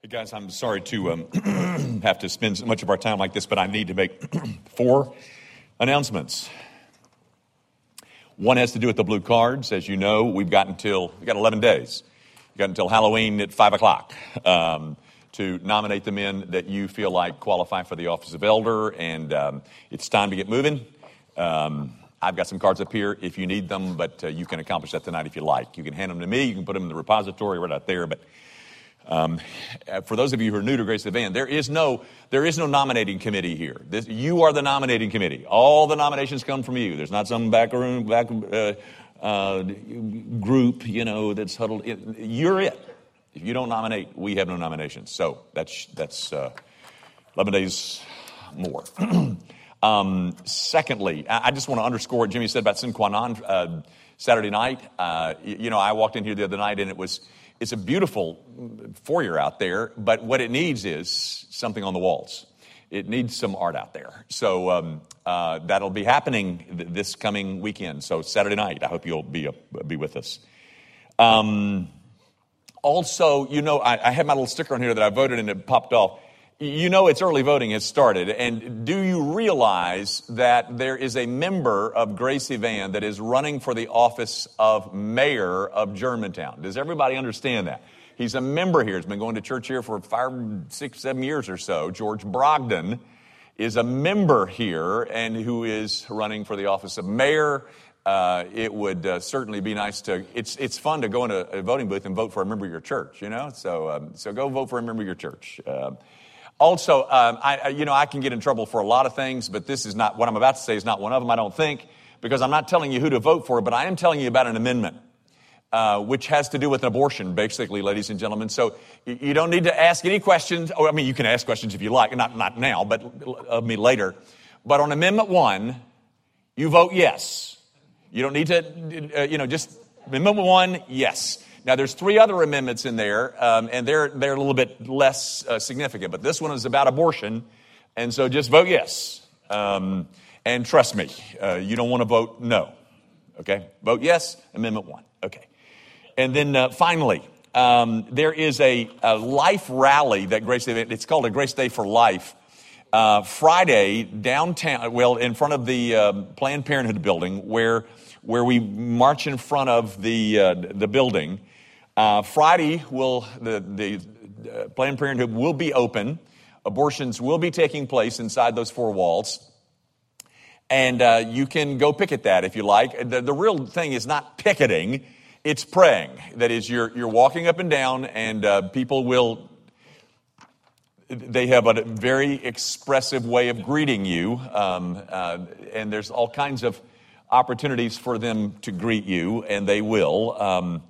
Hey guys, I'm sorry to um, have to spend so much of our time like this, but I need to make four announcements. One has to do with the blue cards. As you know, we've got until we got 11 days. We've got until Halloween at five o'clock um, to nominate the men that you feel like qualify for the office of elder, and um, it's time to get moving. Um, I've got some cards up here if you need them, but uh, you can accomplish that tonight if you like. You can hand them to me. You can put them in the repository right out there, but. Um, for those of you who are new to Grace the Van, there is no there is no nominating committee here. This, you are the nominating committee. All the nominations come from you. There's not some back room back uh, uh, group, you know, that's huddled. In. You're it. If you don't nominate, we have no nominations. So that's that's uh, 11 days more. um, secondly, I just want to underscore what Jimmy said about Sine Qua Non uh, Saturday night. Uh, you know, I walked in here the other night and it was it's a beautiful foyer out there, but what it needs is something on the walls. It needs some art out there. So um, uh, that'll be happening th- this coming weekend. So Saturday night, I hope you'll be, uh, be with us. Um, also, you know, I, I had my little sticker on here that I voted and it popped off. You know, it's early voting has started. And do you realize that there is a member of Gracie Van that is running for the office of mayor of Germantown? Does everybody understand that? He's a member here. He's been going to church here for five, six, seven years or so. George Brogdon is a member here and who is running for the office of mayor. Uh, it would uh, certainly be nice to. It's it's fun to go into a voting booth and vote for a member of your church, you know. So um, so go vote for a member of your church. Uh, also, um, I, you know, I can get in trouble for a lot of things, but this is not what I'm about to say is not one of them. I don't think because I'm not telling you who to vote for, but I am telling you about an amendment. Uh, which has to do with abortion, basically, ladies and gentlemen. So you, you don't need to ask any questions. Oh, I mean, you can ask questions if you like, not, not now, but of me later. But on Amendment 1, you vote yes. You don't need to, uh, you know, just Amendment 1, yes. Now, there's three other amendments in there, um, and they're, they're a little bit less uh, significant, but this one is about abortion, and so just vote yes. Um, and trust me, uh, you don't want to vote no. Okay? Vote yes, Amendment 1. Okay. And then uh, finally, um, there is a, a, life rally that Grace Day, it's called a Grace Day for Life. Uh, Friday, downtown, well, in front of the um, Planned Parenthood building, where, where we march in front of the, uh, the building uh, Friday, will the, the uh, Planned Parenthood will be open. Abortions will be taking place inside those four walls. And uh, you can go picket that if you like. The, the real thing is not picketing, it's praying. That is, you're, you're walking up and down, and uh, people will they have a very expressive way of greeting you, um, uh, and there's all kinds of opportunities for them to greet you, and they will. Um,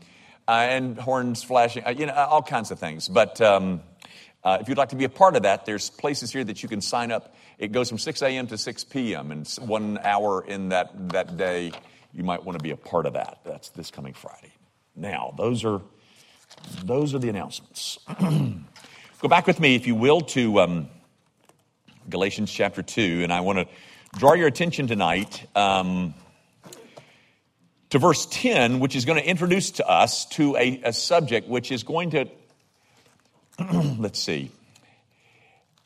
uh, and horns flashing, uh, you know, all kinds of things. But um, uh, if you'd like to be a part of that, there's places here that you can sign up. It goes from 6 a.m. to 6 p.m. and one hour in that, that day, you might want to be a part of that. That's this coming Friday. Now, those are those are the announcements. Go back with me, if you will, to um, Galatians chapter 2, and I want to draw your attention tonight. Um, to verse 10, which is going to introduce to us to a, a subject which is going to, let's see,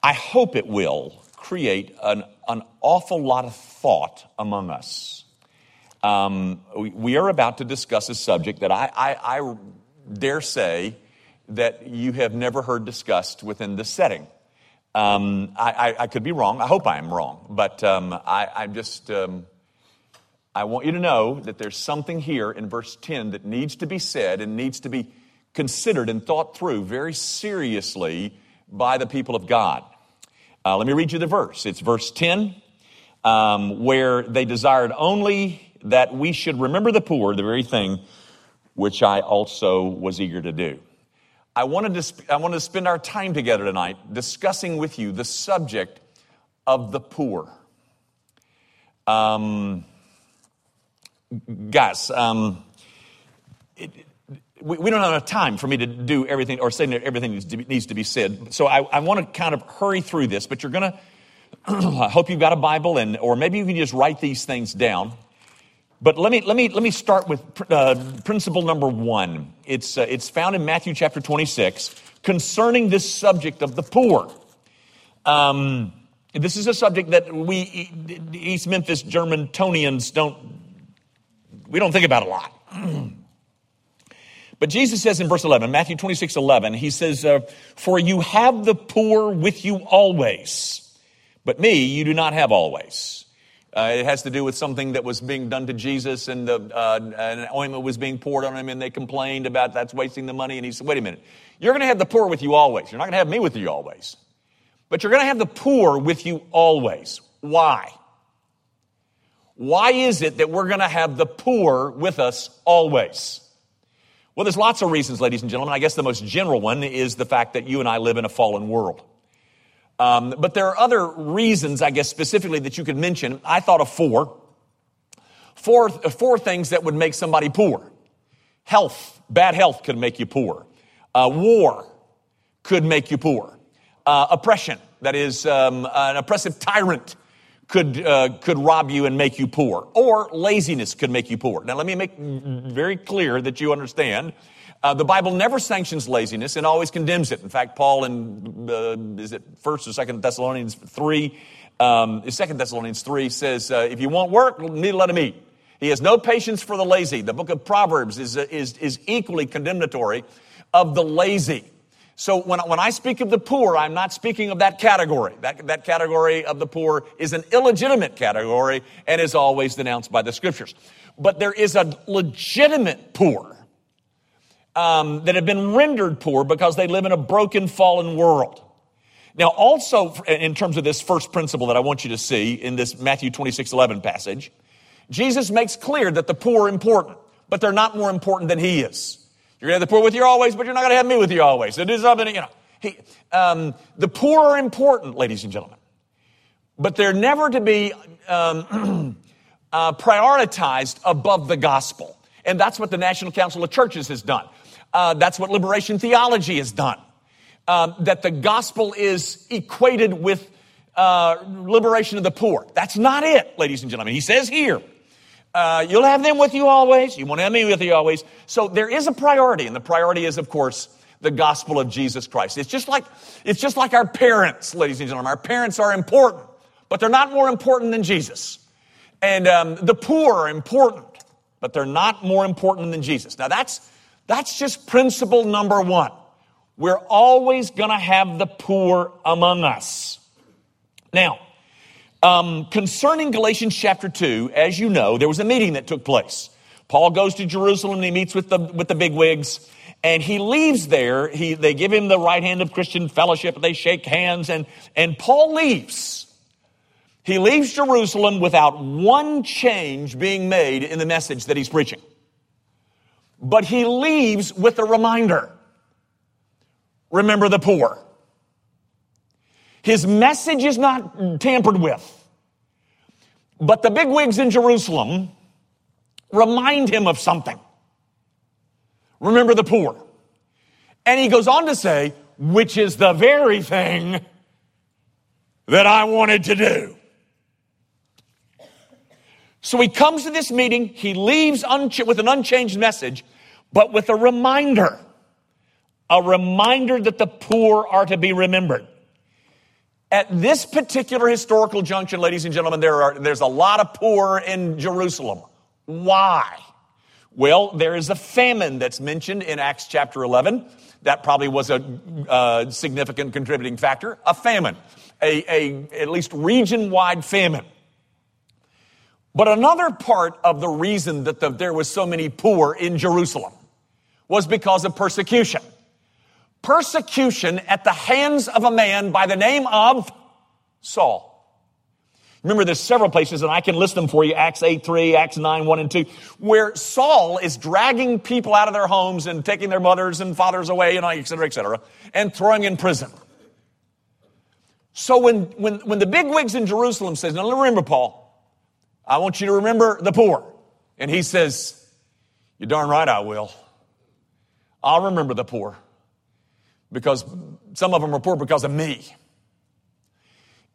I hope it will create an, an awful lot of thought among us. Um, we, we, are about to discuss a subject that I, I, I, dare say that you have never heard discussed within this setting. Um, I, I, could be wrong. I hope I am wrong, but um, I, am just um, I want you to know that there's something here in verse 10 that needs to be said and needs to be considered and thought through very seriously by the people of God. Uh, let me read you the verse. It's verse 10, um, where they desired only that we should remember the poor, the very thing which I also was eager to do. I wanted to, sp- I wanted to spend our time together tonight discussing with you the subject of the poor. Um, guys, um, it, we, we, don't have enough time for me to do everything or say everything needs to be, needs to be said. So I, I want to kind of hurry through this, but you're going to, I hope you've got a Bible and, or maybe you can just write these things down. But let me, let me, let me start with uh, principle number one. It's, uh, it's found in Matthew chapter 26. concerning this subject of the poor. Um, this is a subject that we East Memphis Germantonians don't we don't think about a lot. but Jesus says in verse 11, Matthew 26, 11, he says, uh, For you have the poor with you always, but me you do not have always. Uh, it has to do with something that was being done to Jesus, and the, uh, an ointment was being poured on him, and they complained about that's wasting the money. And he said, Wait a minute, you're going to have the poor with you always. You're not going to have me with you always. But you're going to have the poor with you always. Why? Why is it that we're going to have the poor with us always? Well, there's lots of reasons, ladies and gentlemen. I guess the most general one is the fact that you and I live in a fallen world. Um, but there are other reasons, I guess, specifically that you could mention. I thought of four. Four, four things that would make somebody poor. Health, bad health could make you poor. Uh, war could make you poor. Uh, oppression, that is, um, an oppressive tyrant could, uh, could rob you and make you poor. Or laziness could make you poor. Now, let me make very clear that you understand. Uh, the Bible never sanctions laziness and always condemns it. In fact, Paul in, uh, is it First or Second Thessalonians 3, um, Second Thessalonians 3 says, uh, if you want work, need to let him eat. He has no patience for the lazy. The book of Proverbs is, is, is equally condemnatory of the lazy. So when, when I speak of the poor, I'm not speaking of that category. That, that category of the poor is an illegitimate category and is always denounced by the scriptures. But there is a legitimate poor um, that have been rendered poor because they live in a broken, fallen world. Now, also, in terms of this first principle that I want you to see in this Matthew 26 11 passage, Jesus makes clear that the poor are important, but they're not more important than he is. You're going to have the poor with you always, but you're not going to have me with you always. So do something, you know. He, um, the poor are important, ladies and gentlemen, but they're never to be um, uh, prioritized above the gospel. And that's what the National Council of Churches has done. Uh, that's what liberation theology has done. Um, that the gospel is equated with uh, liberation of the poor. That's not it, ladies and gentlemen. He says here, uh, you'll have them with you always. You won't have me with you always. So there is a priority, and the priority is, of course, the gospel of Jesus Christ. It's just like, it's just like our parents, ladies and gentlemen. Our parents are important, but they're not more important than Jesus. And um, the poor are important, but they're not more important than Jesus. Now that's, that's just principle number one. We're always gonna have the poor among us. Now, um, concerning Galatians chapter 2, as you know, there was a meeting that took place. Paul goes to Jerusalem and he meets with the, with the bigwigs. And he leaves there. He, they give him the right hand of Christian fellowship. They shake hands and, and Paul leaves. He leaves Jerusalem without one change being made in the message that he's preaching. But he leaves with a reminder. Remember the poor. His message is not tampered with. But the bigwigs in Jerusalem remind him of something. Remember the poor. And he goes on to say, which is the very thing that I wanted to do. So he comes to this meeting, he leaves with an unchanged message, but with a reminder. A reminder that the poor are to be remembered. At this particular historical junction, ladies and gentlemen, there are, there's a lot of poor in Jerusalem. Why? Well, there is a famine that's mentioned in Acts chapter 11. That probably was a uh, significant contributing factor. A famine, a, a at least region-wide famine. But another part of the reason that the, there was so many poor in Jerusalem was because of persecution persecution at the hands of a man by the name of Saul. Remember, there's several places, and I can list them for you Acts 8 3, Acts 9 1 and 2, where Saul is dragging people out of their homes and taking their mothers and fathers away, and et cetera, et cetera, and throwing in prison. So when, when, when the big wigs in Jerusalem says, Now remember, Paul, I want you to remember the poor. And he says, You're darn right I will. I'll remember the poor because some of them are poor because of me.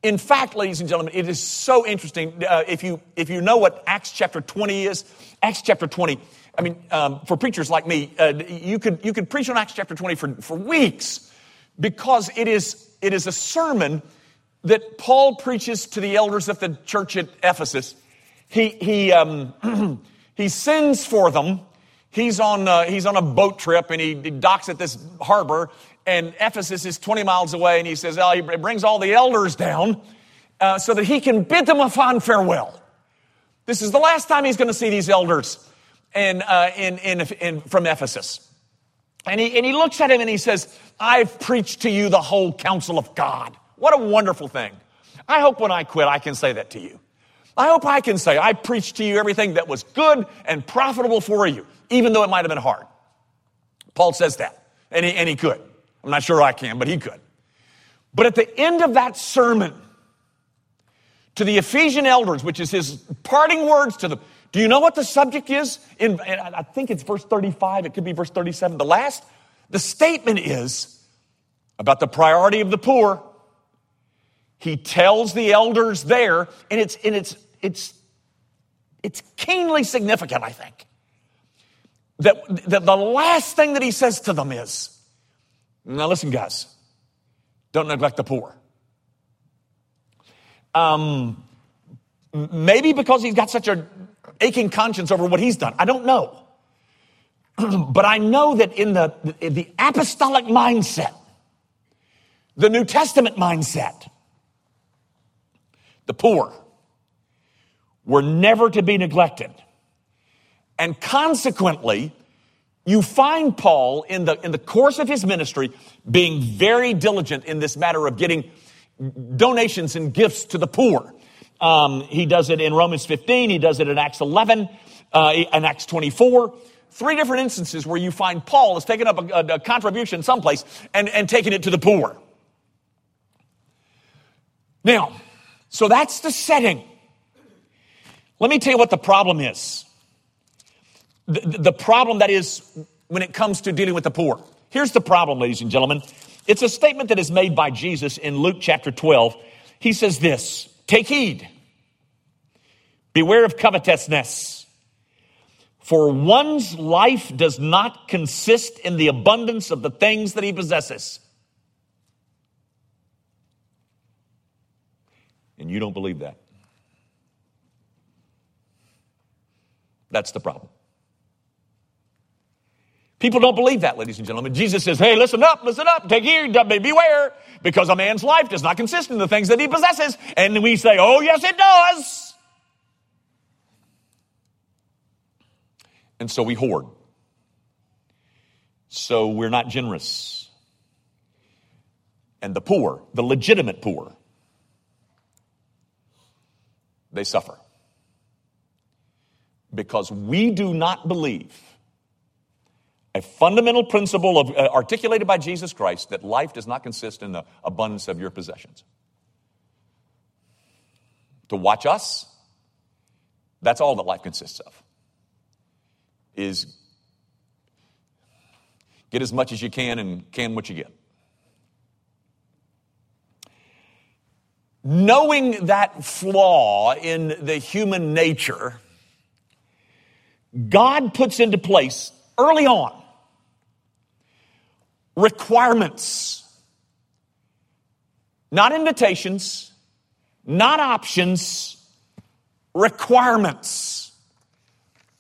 In fact, ladies and gentlemen, it is so interesting. Uh, if you if you know what Acts chapter 20 is, Acts chapter 20. I mean, um, for preachers like me, uh, you could you could preach on Acts chapter 20 for, for weeks because it is, it is a sermon that Paul preaches to the elders of the church at Ephesus. He, he, um, he sends for them. He's on, uh, he's on a boat trip and he, he docks at this harbor and Ephesus is 20 miles away and he says, oh, he brings all the elders down uh, so that he can bid them a fond farewell. This is the last time he's going to see these elders in, uh, in, in, in, from Ephesus. And he, and he looks at him and he says, I've preached to you the whole counsel of God. What a wonderful thing. I hope when I quit, I can say that to you. I hope I can say, I preached to you everything that was good and profitable for you, even though it might have been hard. Paul says that, and he, and he could. I'm not sure I can, but he could. But at the end of that sermon, to the Ephesian elders, which is his parting words to them, do you know what the subject is? In, I think it's verse 35, it could be verse 37, the last. The statement is about the priority of the poor. He tells the elders there, and it's, and it's, it's, it's keenly significant, I think, that, that the last thing that he says to them is, now listen, guys, don't neglect the poor. Um, maybe because he's got such a aching conscience over what he's done. I don't know. but I know that in the, the apostolic mindset, the New Testament mindset, the poor were never to be neglected. And consequently, you find Paul in the, in the course of his ministry being very diligent in this matter of getting donations and gifts to the poor. Um, he does it in Romans 15. He does it in Acts 11, uh, in Acts 24. Three different instances where you find Paul has taken up a, a contribution someplace and, and taken it to the poor. Now, so that's the setting. Let me tell you what the problem is. The, the problem that is when it comes to dealing with the poor. Here's the problem, ladies and gentlemen. It's a statement that is made by Jesus in Luke chapter 12. He says this Take heed, beware of covetousness, for one's life does not consist in the abundance of the things that he possesses. And you don't believe that. That's the problem. People don't believe that, ladies and gentlemen. Jesus says, hey, listen up, listen up, take heed, beware, because a man's life does not consist in the things that he possesses. And we say, oh, yes, it does. And so we hoard. So we're not generous. And the poor, the legitimate poor, they suffer. Because we do not believe a fundamental principle of, uh, articulated by Jesus Christ that life does not consist in the abundance of your possessions. To watch us, that's all that life consists of. Is get as much as you can and can what you get. Knowing that flaw in the human nature, God puts into place early on requirements, not invitations, not options, requirements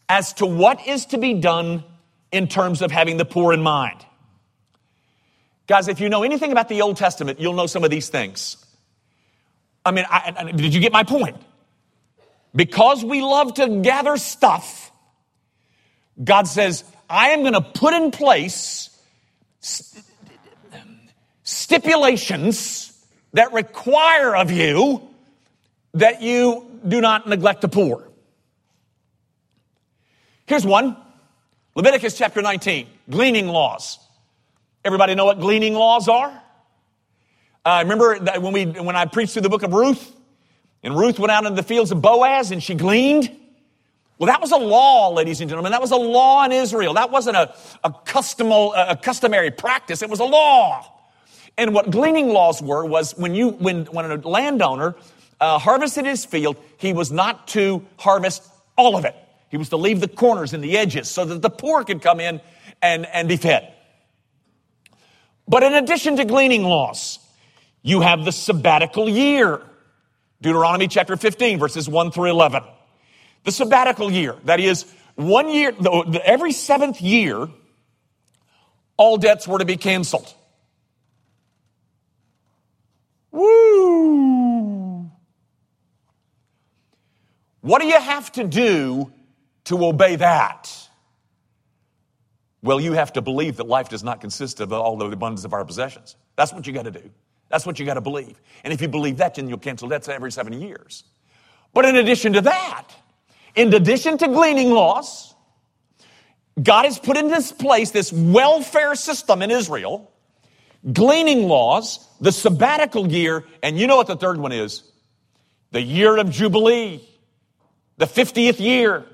as to what is to be done in terms of having the poor in mind. Guys, if you know anything about the Old Testament, you'll know some of these things. I mean, I, I, did you get my point? Because we love to gather stuff, God says, I am going to put in place stipulations that require of you that you do not neglect the poor. Here's one Leviticus chapter 19, gleaning laws. Everybody know what gleaning laws are? Uh, remember that when, we, when I preached through the book of Ruth, and Ruth went out into the fields of Boaz and she gleaned? Well, that was a law, ladies and gentlemen. That was a law in Israel. That wasn't a, a, customal, a customary practice. It was a law. And what gleaning laws were was when you, when, when a landowner uh, harvested his field, he was not to harvest all of it. He was to leave the corners and the edges so that the poor could come in and, and be fed. But in addition to gleaning laws, you have the sabbatical year. Deuteronomy chapter 15, verses 1 through 11. The sabbatical year, that is, one year, every seventh year, all debts were to be canceled. Woo! What do you have to do to obey that? Well, you have to believe that life does not consist of all the abundance of our possessions. That's what you got to do. That's what you got to believe. And if you believe that, then you'll cancel debts every seven years. But in addition to that, in addition to gleaning laws, God has put in this place this welfare system in Israel, gleaning laws, the sabbatical year, and you know what the third one is? The year of Jubilee, the 50th year.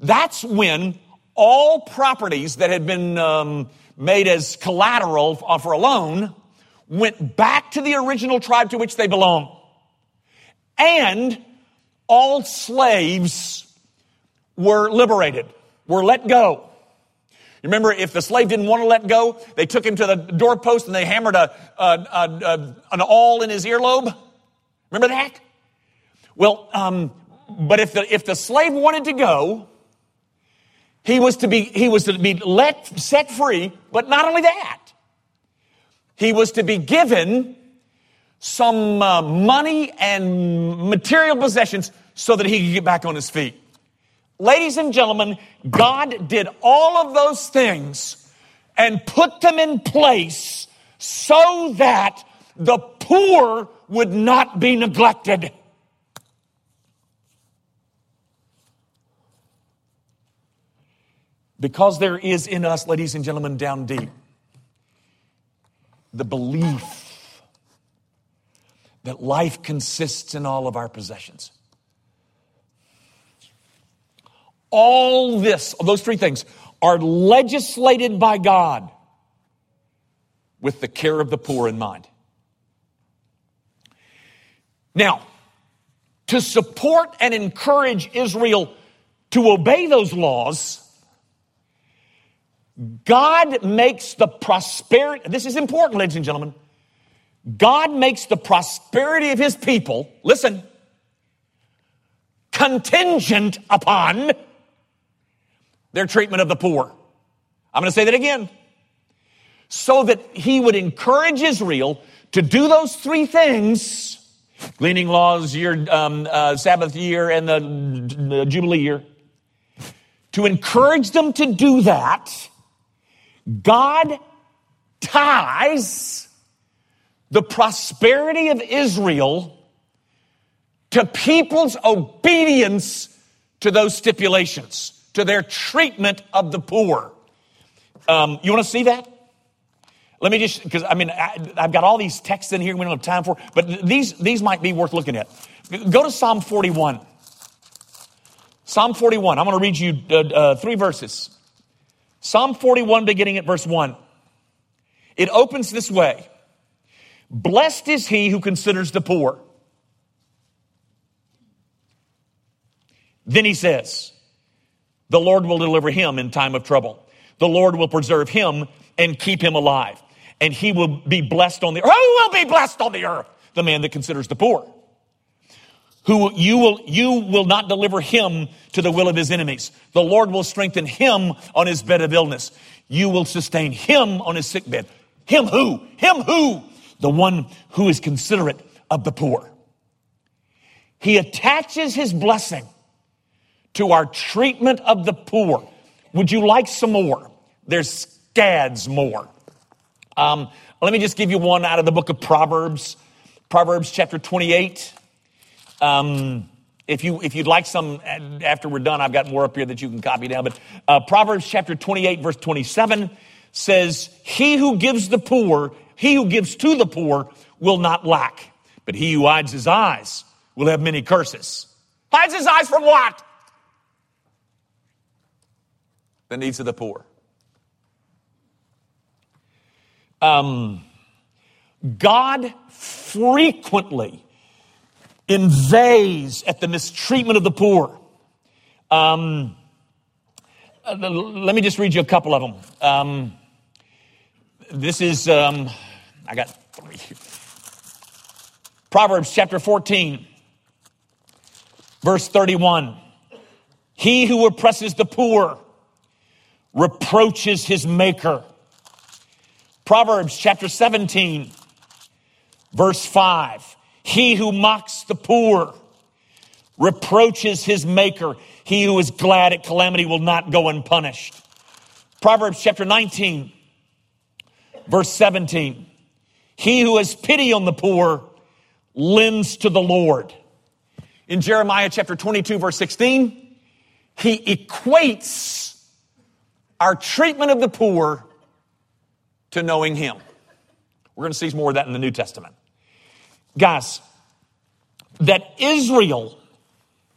That's when all properties that had been um, made as collateral for a loan went back to the original tribe to which they belong. And all slaves were liberated, were let go. Remember, if the slave didn't want to let go, they took him to the doorpost and they hammered a, a, a, an awl in his earlobe. Remember that? Well, um, but if the, if the slave wanted to go, he was to be, he was to be let, set free, but not only that, he was to be given some uh, money and material possessions so that he could get back on his feet. Ladies and gentlemen, God did all of those things and put them in place so that the poor would not be neglected. Because there is in us, ladies and gentlemen, down deep, the belief that life consists in all of our possessions. All this, those three things, are legislated by God with the care of the poor in mind. Now, to support and encourage Israel to obey those laws, God makes the prosperity, this is important, ladies and gentlemen. God makes the prosperity of his people, listen, contingent upon their treatment of the poor. I'm going to say that again. So that he would encourage Israel to do those three things gleaning laws, year, um, uh, Sabbath year, and the, the Jubilee year to encourage them to do that God ties the prosperity of Israel to people's obedience to those stipulations, to their treatment of the poor. Um, you want to see that? Let me just, because I mean, I, have got all these texts in here we don't have time for, but these, these might be worth looking at. Go to Psalm 41. Psalm 41. I'm going to read you uh, uh, three verses. Psalm 41, beginning at verse 1. It opens this way Blessed is he who considers the poor. Then he says, The Lord will deliver him in time of trouble. The Lord will preserve him and keep him alive. And he will be blessed on the earth. Who will be blessed on the earth? The man that considers the poor who you will, you will not deliver him to the will of his enemies. The Lord will strengthen him on his bed of illness. You will sustain him on his sick bed. Him who? Him who? The one who is considerate of the poor. He attaches his blessing to our treatment of the poor. Would you like some more? There's scads more. Um, let me just give you one out of the book of Proverbs, Proverbs chapter 28. Um, if you if you'd like some after we're done, I've got more up here that you can copy down. But uh, Proverbs chapter 28, verse 27 says, "He who gives the poor, he who gives to the poor, will not lack. But he who hides his eyes will have many curses." Hides his eyes from what? The needs of the poor. Um, God frequently inveighs at the mistreatment of the poor. Um, let me just read you a couple of them. Um, this is, um, I got three. Proverbs chapter 14, verse 31. He who oppresses the poor reproaches his maker. Proverbs chapter 17, verse 5. He who mocks the poor reproaches his maker. He who is glad at calamity will not go unpunished. Proverbs chapter 19, verse 17. He who has pity on the poor lends to the Lord. In Jeremiah chapter 22, verse 16, he equates our treatment of the poor to knowing him. We're going to see more of that in the New Testament. Guys, that Israel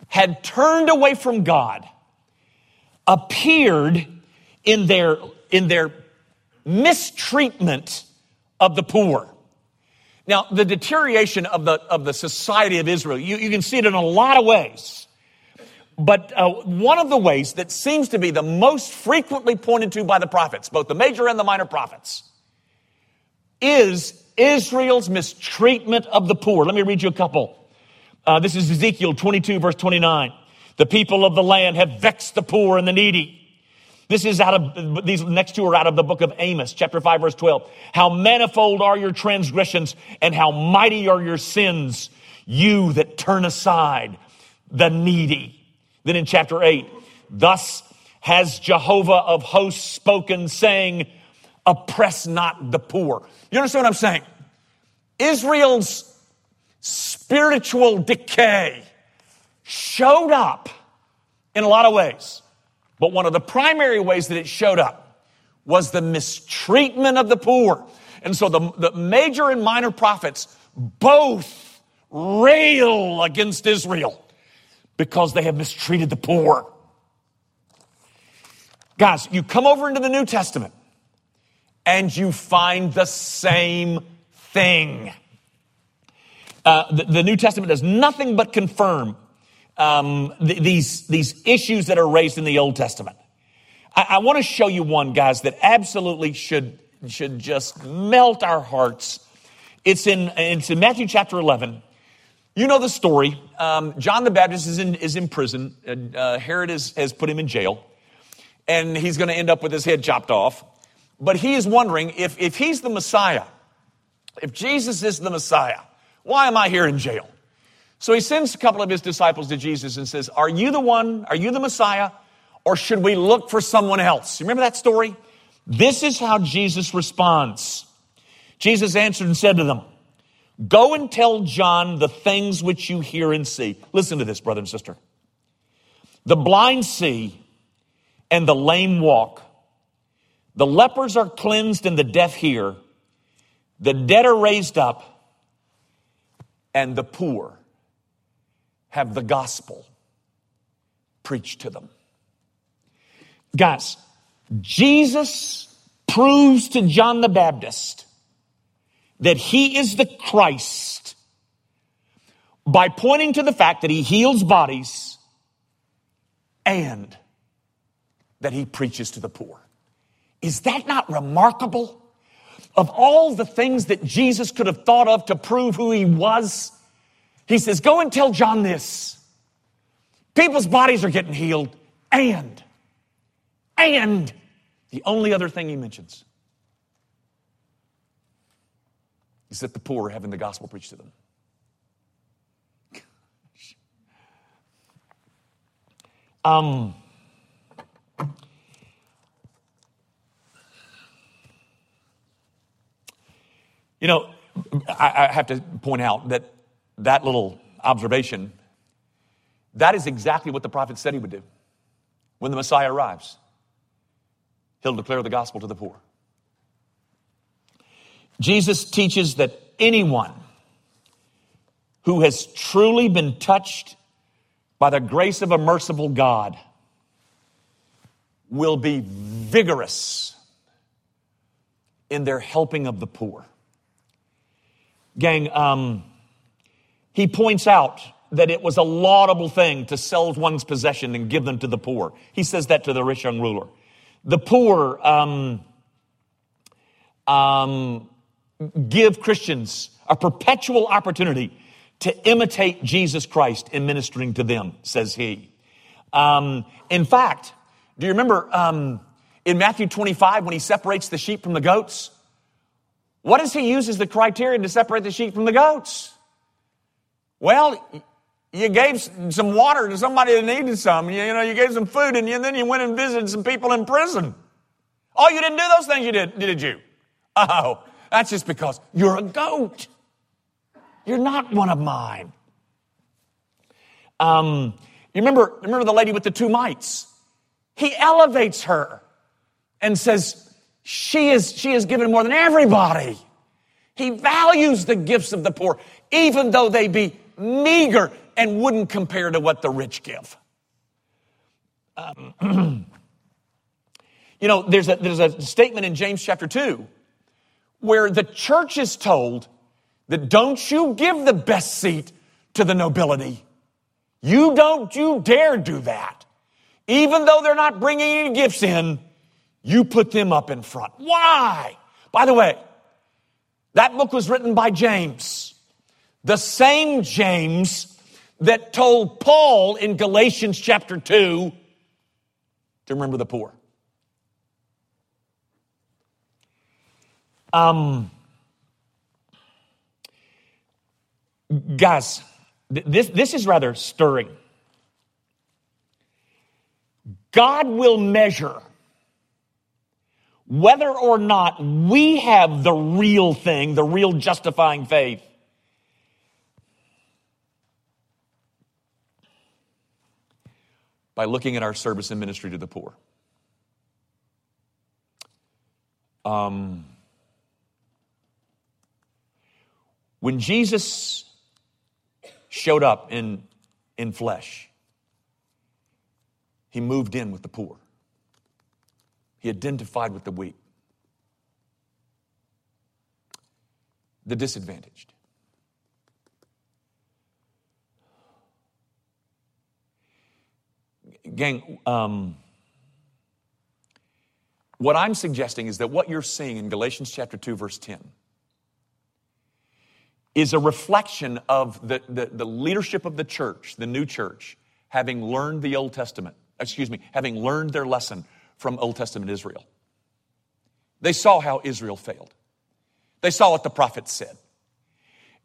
had turned away from God appeared in their, in their mistreatment of the poor. Now, the deterioration of the, of the society of Israel, you, you can see it in a lot of ways. But uh, one of the ways that seems to be the most frequently pointed to by the prophets, both the major and the minor prophets, is Israel's mistreatment of the poor. Let me read you a couple. Uh, this is Ezekiel 22, verse 29. The people of the land have vexed the poor and the needy. This is out of, these next two are out of the book of Amos, chapter 5, verse 12. How manifold are your transgressions and how mighty are your sins, you that turn aside the needy. Then in chapter 8, thus has Jehovah of hosts spoken, saying, Oppress not the poor. You understand what I'm saying? Israel's spiritual decay showed up in a lot of ways. But one of the primary ways that it showed up was the mistreatment of the poor. And so the, the major and minor prophets both rail against Israel because they have mistreated the poor. Guys, you come over into the New Testament and you find the same thing. Uh, the, the, New Testament does nothing but confirm um, th- these, these issues that are raised in the Old Testament. I, I want to show you one, guys, that absolutely should, should just melt our hearts. It's in, it's in Matthew chapter 11. You know the story. Um, John the Baptist is in, is in prison. Uh, Herod is, has put him in jail, and he's going to end up with his head chopped off. But he is wondering if, if he's the Messiah, if Jesus is the Messiah, why am I here in jail? So he sends a couple of his disciples to Jesus and says, Are you the one? Are you the Messiah? Or should we look for someone else? You remember that story? This is how Jesus responds. Jesus answered and said to them, Go and tell John the things which you hear and see. Listen to this, brother and sister. The blind see and the lame walk. The lepers are cleansed and the deaf hear. The dead are raised up and the poor have the gospel preached to them. Guys, Jesus proves to John the Baptist that he is the Christ by pointing to the fact that he heals bodies and that he preaches to the poor. Is that not remarkable? of all the things that Jesus could have thought of to prove who he was, he says, Go and tell John this. People's bodies are getting healed, and, and the only other thing he mentions is that the poor are having the gospel preached to them. Um, You know, I, I have to point out that that little observation, that is exactly what the prophet said he would do. When the Messiah arrives, he'll declare the gospel to the poor. Jesus teaches that anyone who has truly been touched by the grace of a merciful God will be vigorous in their helping of the poor. Gang, um, he points out that it was a laudable thing to sell one's possession and give them to the poor. He says that to the rich young ruler. The poor, um, um, give Christians a perpetual opportunity to imitate Jesus Christ in ministering to them, says he. Um, in fact, do you remember um, in Matthew 25 when he separates the sheep from the goats? What does he use as the criterion to separate the sheep from the goats? Well, you gave some water to somebody that needed some. You, know, you gave some food and, and then you went and visited some people in prison. Oh, you didn't do those things, you did, did you? Oh, that's just because you're a goat. You're not one of mine. Um, you remember, remember the lady with the two mites? He elevates her and says, she is, she is given more than everybody. He values the gifts of the poor, even though they be meager and wouldn't compare to what the rich give. Um, you know, there's a, there's a statement in James chapter 2 where the church is told that don't you give the best seat to the nobility. You don't you dare do that. Even though they're not bringing any gifts in, you put them up in front. Why? By the way, that book was written by James, the same James that told Paul in Galatians chapter 2 to remember the poor. Um, guys, this, this is rather stirring. God will measure whether or not we have the real thing, the real justifying faith. By looking at our service and ministry to the poor. Um, when Jesus showed up in, in flesh, he moved in with the poor. He identified with the weak, the disadvantaged. Gang, um, what I'm suggesting is that what you're seeing in Galatians chapter 2, verse 10, is a reflection of the, the, the, leadership of the church, the new church, having learned the Old Testament, excuse me, having learned their lesson from Old Testament Israel. They saw how Israel failed. They saw what the prophets said.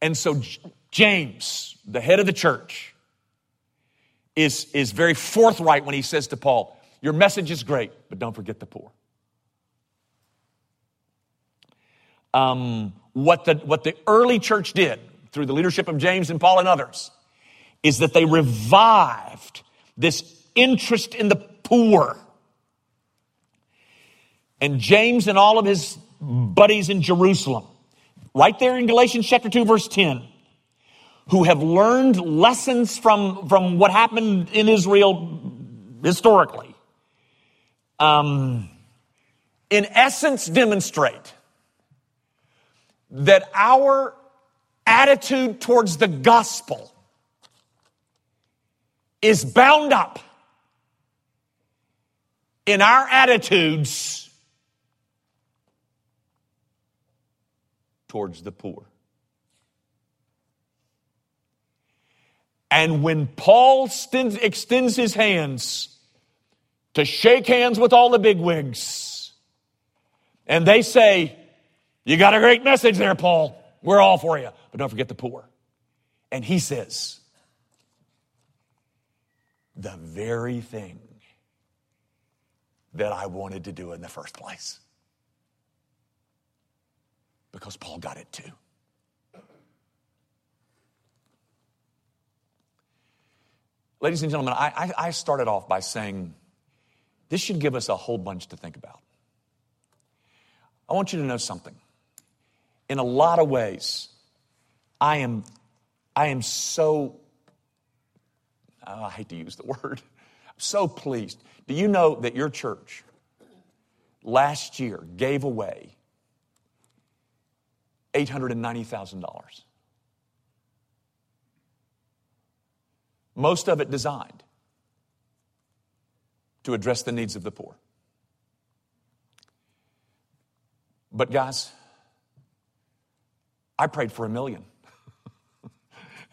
And so James, the head of the church, is, is very forthright when he says to Paul, Your message is great, but don't forget the poor. Um, what, the, what the early church did through the leadership of James and Paul and others is that they revived this interest in the poor and James and all of his buddies in Jerusalem, right there in Galatians chapter 2, verse 10, who have learned lessons from, from what happened in Israel historically, um, in essence demonstrate that our attitude towards the gospel is bound up in our attitudes towards the poor. And when Paul extends his hands to shake hands with all the bigwigs, and they say, You got a great message there, Paul. We're all for you. But don't forget the poor. And he says, The very thing that I wanted to do in the first place because Paul got it too. Ladies and gentlemen, I, I, started off by saying this should give us a whole bunch to think about. I want you to know something. In a lot of ways, I am, I am so, oh, I hate to use the word, I'm so pleased. Do you know that your church last year gave away $890,000. Most of it designed to address the needs of the poor. But, guys, I prayed for a million.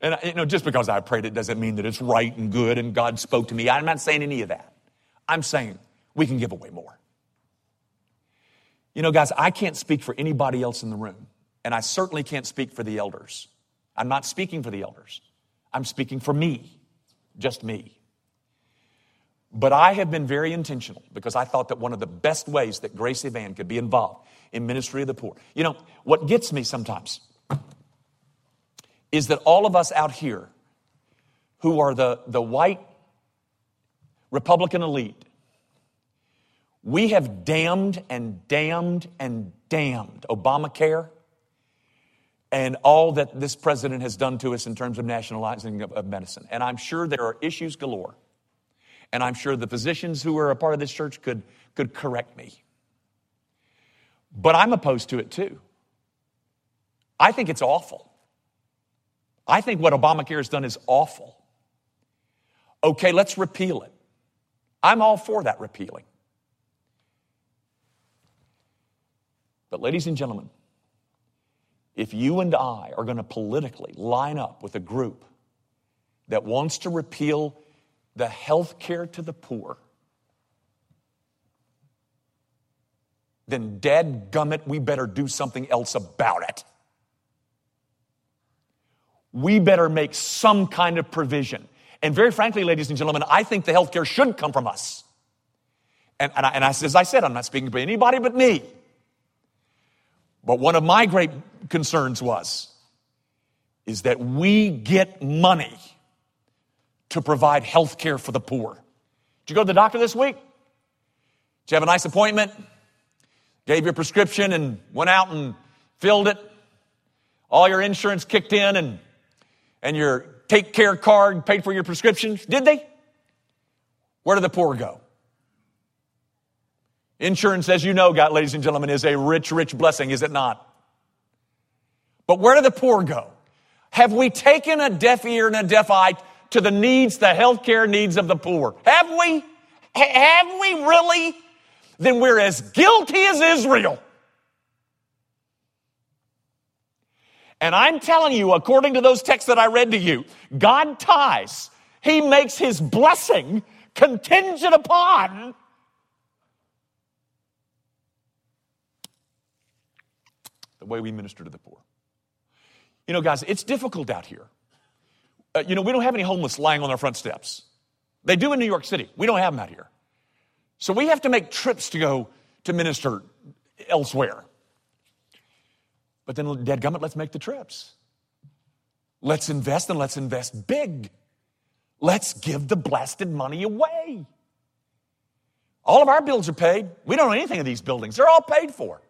and, you know, just because I prayed it doesn't mean that it's right and good and God spoke to me. I'm not saying any of that. I'm saying we can give away more. You know, guys, I can't speak for anybody else in the room, and I certainly can't speak for the elders. I'm not speaking for the elders, I'm speaking for me, just me. But I have been very intentional because I thought that one of the best ways that Grace Evan could be involved in ministry of the poor. You know, what gets me sometimes is that all of us out here who are the, the white Republican elite, we have damned and damned and damned Obamacare and all that this president has done to us in terms of nationalizing of, of medicine. And I'm sure there are issues galore. And I'm sure the physicians who are a part of this church could, could correct me. But I'm opposed to it too. I think it's awful. I think what Obamacare has done is awful. Okay, let's repeal it. I'm all for that repealing. But, ladies and gentlemen, if you and I are going to politically line up with a group that wants to repeal the health care to the poor, then dead gummit, we better do something else about it. We better make some kind of provision. And very frankly, ladies and gentlemen, I think the health care should come from us. And, and, I, and I, as I said, I'm not speaking for anybody but me. But one of my great concerns was, is that we get money to provide health care for the poor. Did you go to the doctor this week? Did you have a nice appointment? Gave your prescription and went out and filled it? All your insurance kicked in and, and your take care card paid for your prescriptions? Did they? Where do the poor go? Insurance, as you know, God, ladies and gentlemen, is a rich, rich blessing, is it not? But where do the poor go? Have we taken a deaf ear and a deaf eye to the needs, the healthcare needs of the poor? Have we? Have we really? Then we're as guilty as Israel. And I'm telling you, according to those texts that I read to you, God ties, He makes His blessing contingent upon the way we minister to the poor. You know, guys, it's difficult out here. Uh, you know, we don't have any homeless lying on our front steps. They do in New York City. We don't have them out here. So we have to make trips to go to minister elsewhere. But then, dead Gummit, let's make the trips. Let's invest and let's invest big. Let's give the blasted money away. All of our bills are paid. We don't own anything of these buildings, they're all paid for.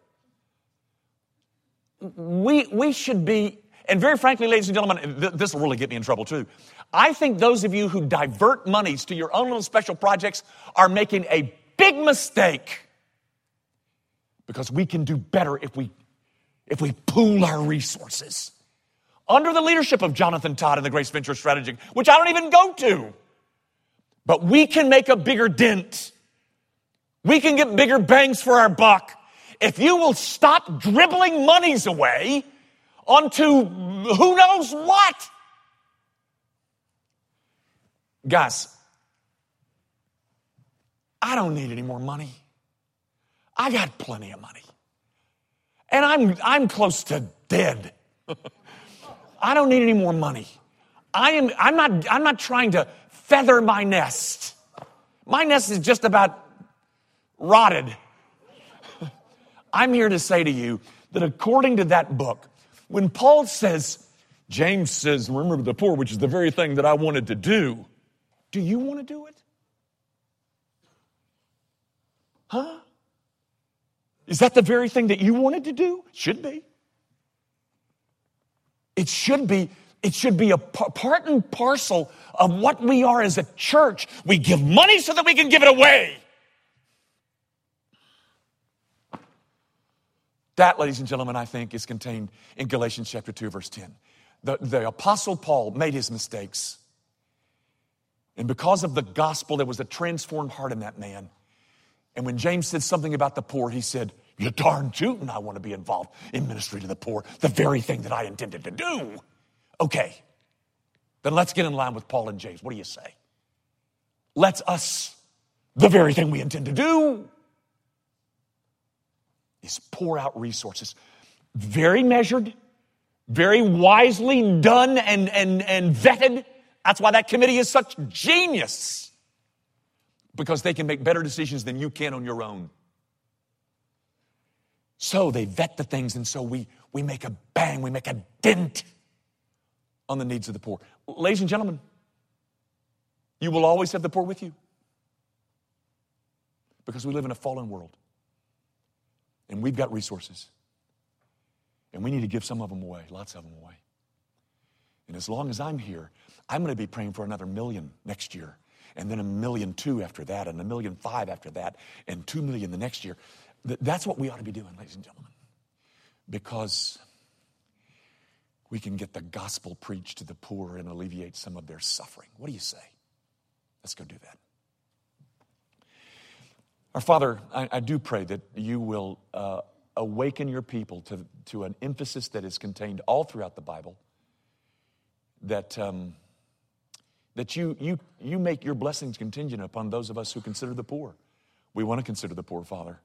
We, we should be and very frankly, ladies and gentlemen, th- this will really get me in trouble too. I think those of you who divert monies to your own little special projects are making a big mistake because we can do better if we if we pool our resources under the leadership of Jonathan Todd and the Grace Venture Strategy, which I don't even go to. But we can make a bigger dent. We can get bigger bangs for our buck if you will stop dribbling monies away onto who knows what. Guys, I don't need any more money. I got plenty of money. And I'm, I'm close to dead. I don't need any more money. I am, I'm, not, I'm not trying to feather my nest. My nest is just about rotted. I'm here to say to you that according to that book, when Paul says, James says, remember the poor, which is the very thing that I wanted to do, do you want to do it? Huh? Is that the very thing that you wanted to do? Should be. It should be. It should be a part and parcel of what we are as a church. We give money so that we can give it away. That, ladies and gentlemen, I think is contained in Galatians chapter 2, verse 10. The, the apostle Paul made his mistakes. And because of the gospel, there was a transformed heart in that man. And when James said something about the poor, he said, You darn tootin', I want to be involved in ministry to the poor, the very thing that I intended to do. Okay, then let's get in line with Paul and James. What do you say? Let's us, the very thing we intend to do, is pour out resources. Very measured, very wisely done and, and, and vetted. That's why that committee is such genius. Because they can make better decisions than you can on your own. So they vet the things, and so we, we make a bang, we make a dent on the needs of the poor. Ladies and gentlemen, you will always have the poor with you because we live in a fallen world and we've got resources and we need to give some of them away, lots of them away. And as long as I'm here, I'm going to be praying for another million next year and then a million two after that and a million five after that and two million the next year. That's what we ought to be doing, ladies and gentlemen, because we can get the gospel preached to the poor and alleviate some of their suffering. What do you say? Let's go do that. Our Father, I, I do pray that you will uh, awaken your people to, to an emphasis that is contained all throughout the Bible, that, um, that you, you, you make your blessings contingent upon those of us who consider the poor. We want to consider the poor, Father.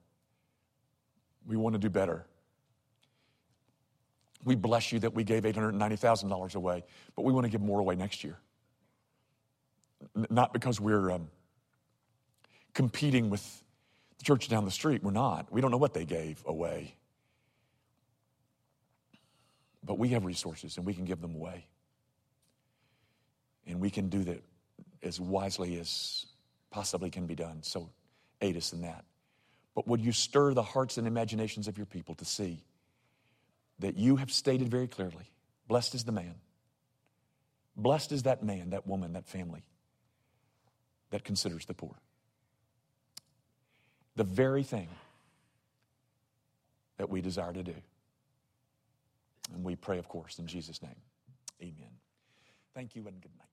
We want to do better. We bless you that we gave $890,000 away, but we want to give more away next year. N- not because we're um, competing with the church down the street. We're not. We don't know what they gave away. But we have resources and we can give them away. And we can do that as wisely as possibly can be done. So aid us in that. But would you stir the hearts and imaginations of your people to see that you have stated very clearly blessed is the man, blessed is that man, that woman, that family that considers the poor. The very thing that we desire to do. And we pray, of course, in Jesus' name. Amen. Thank you and good night.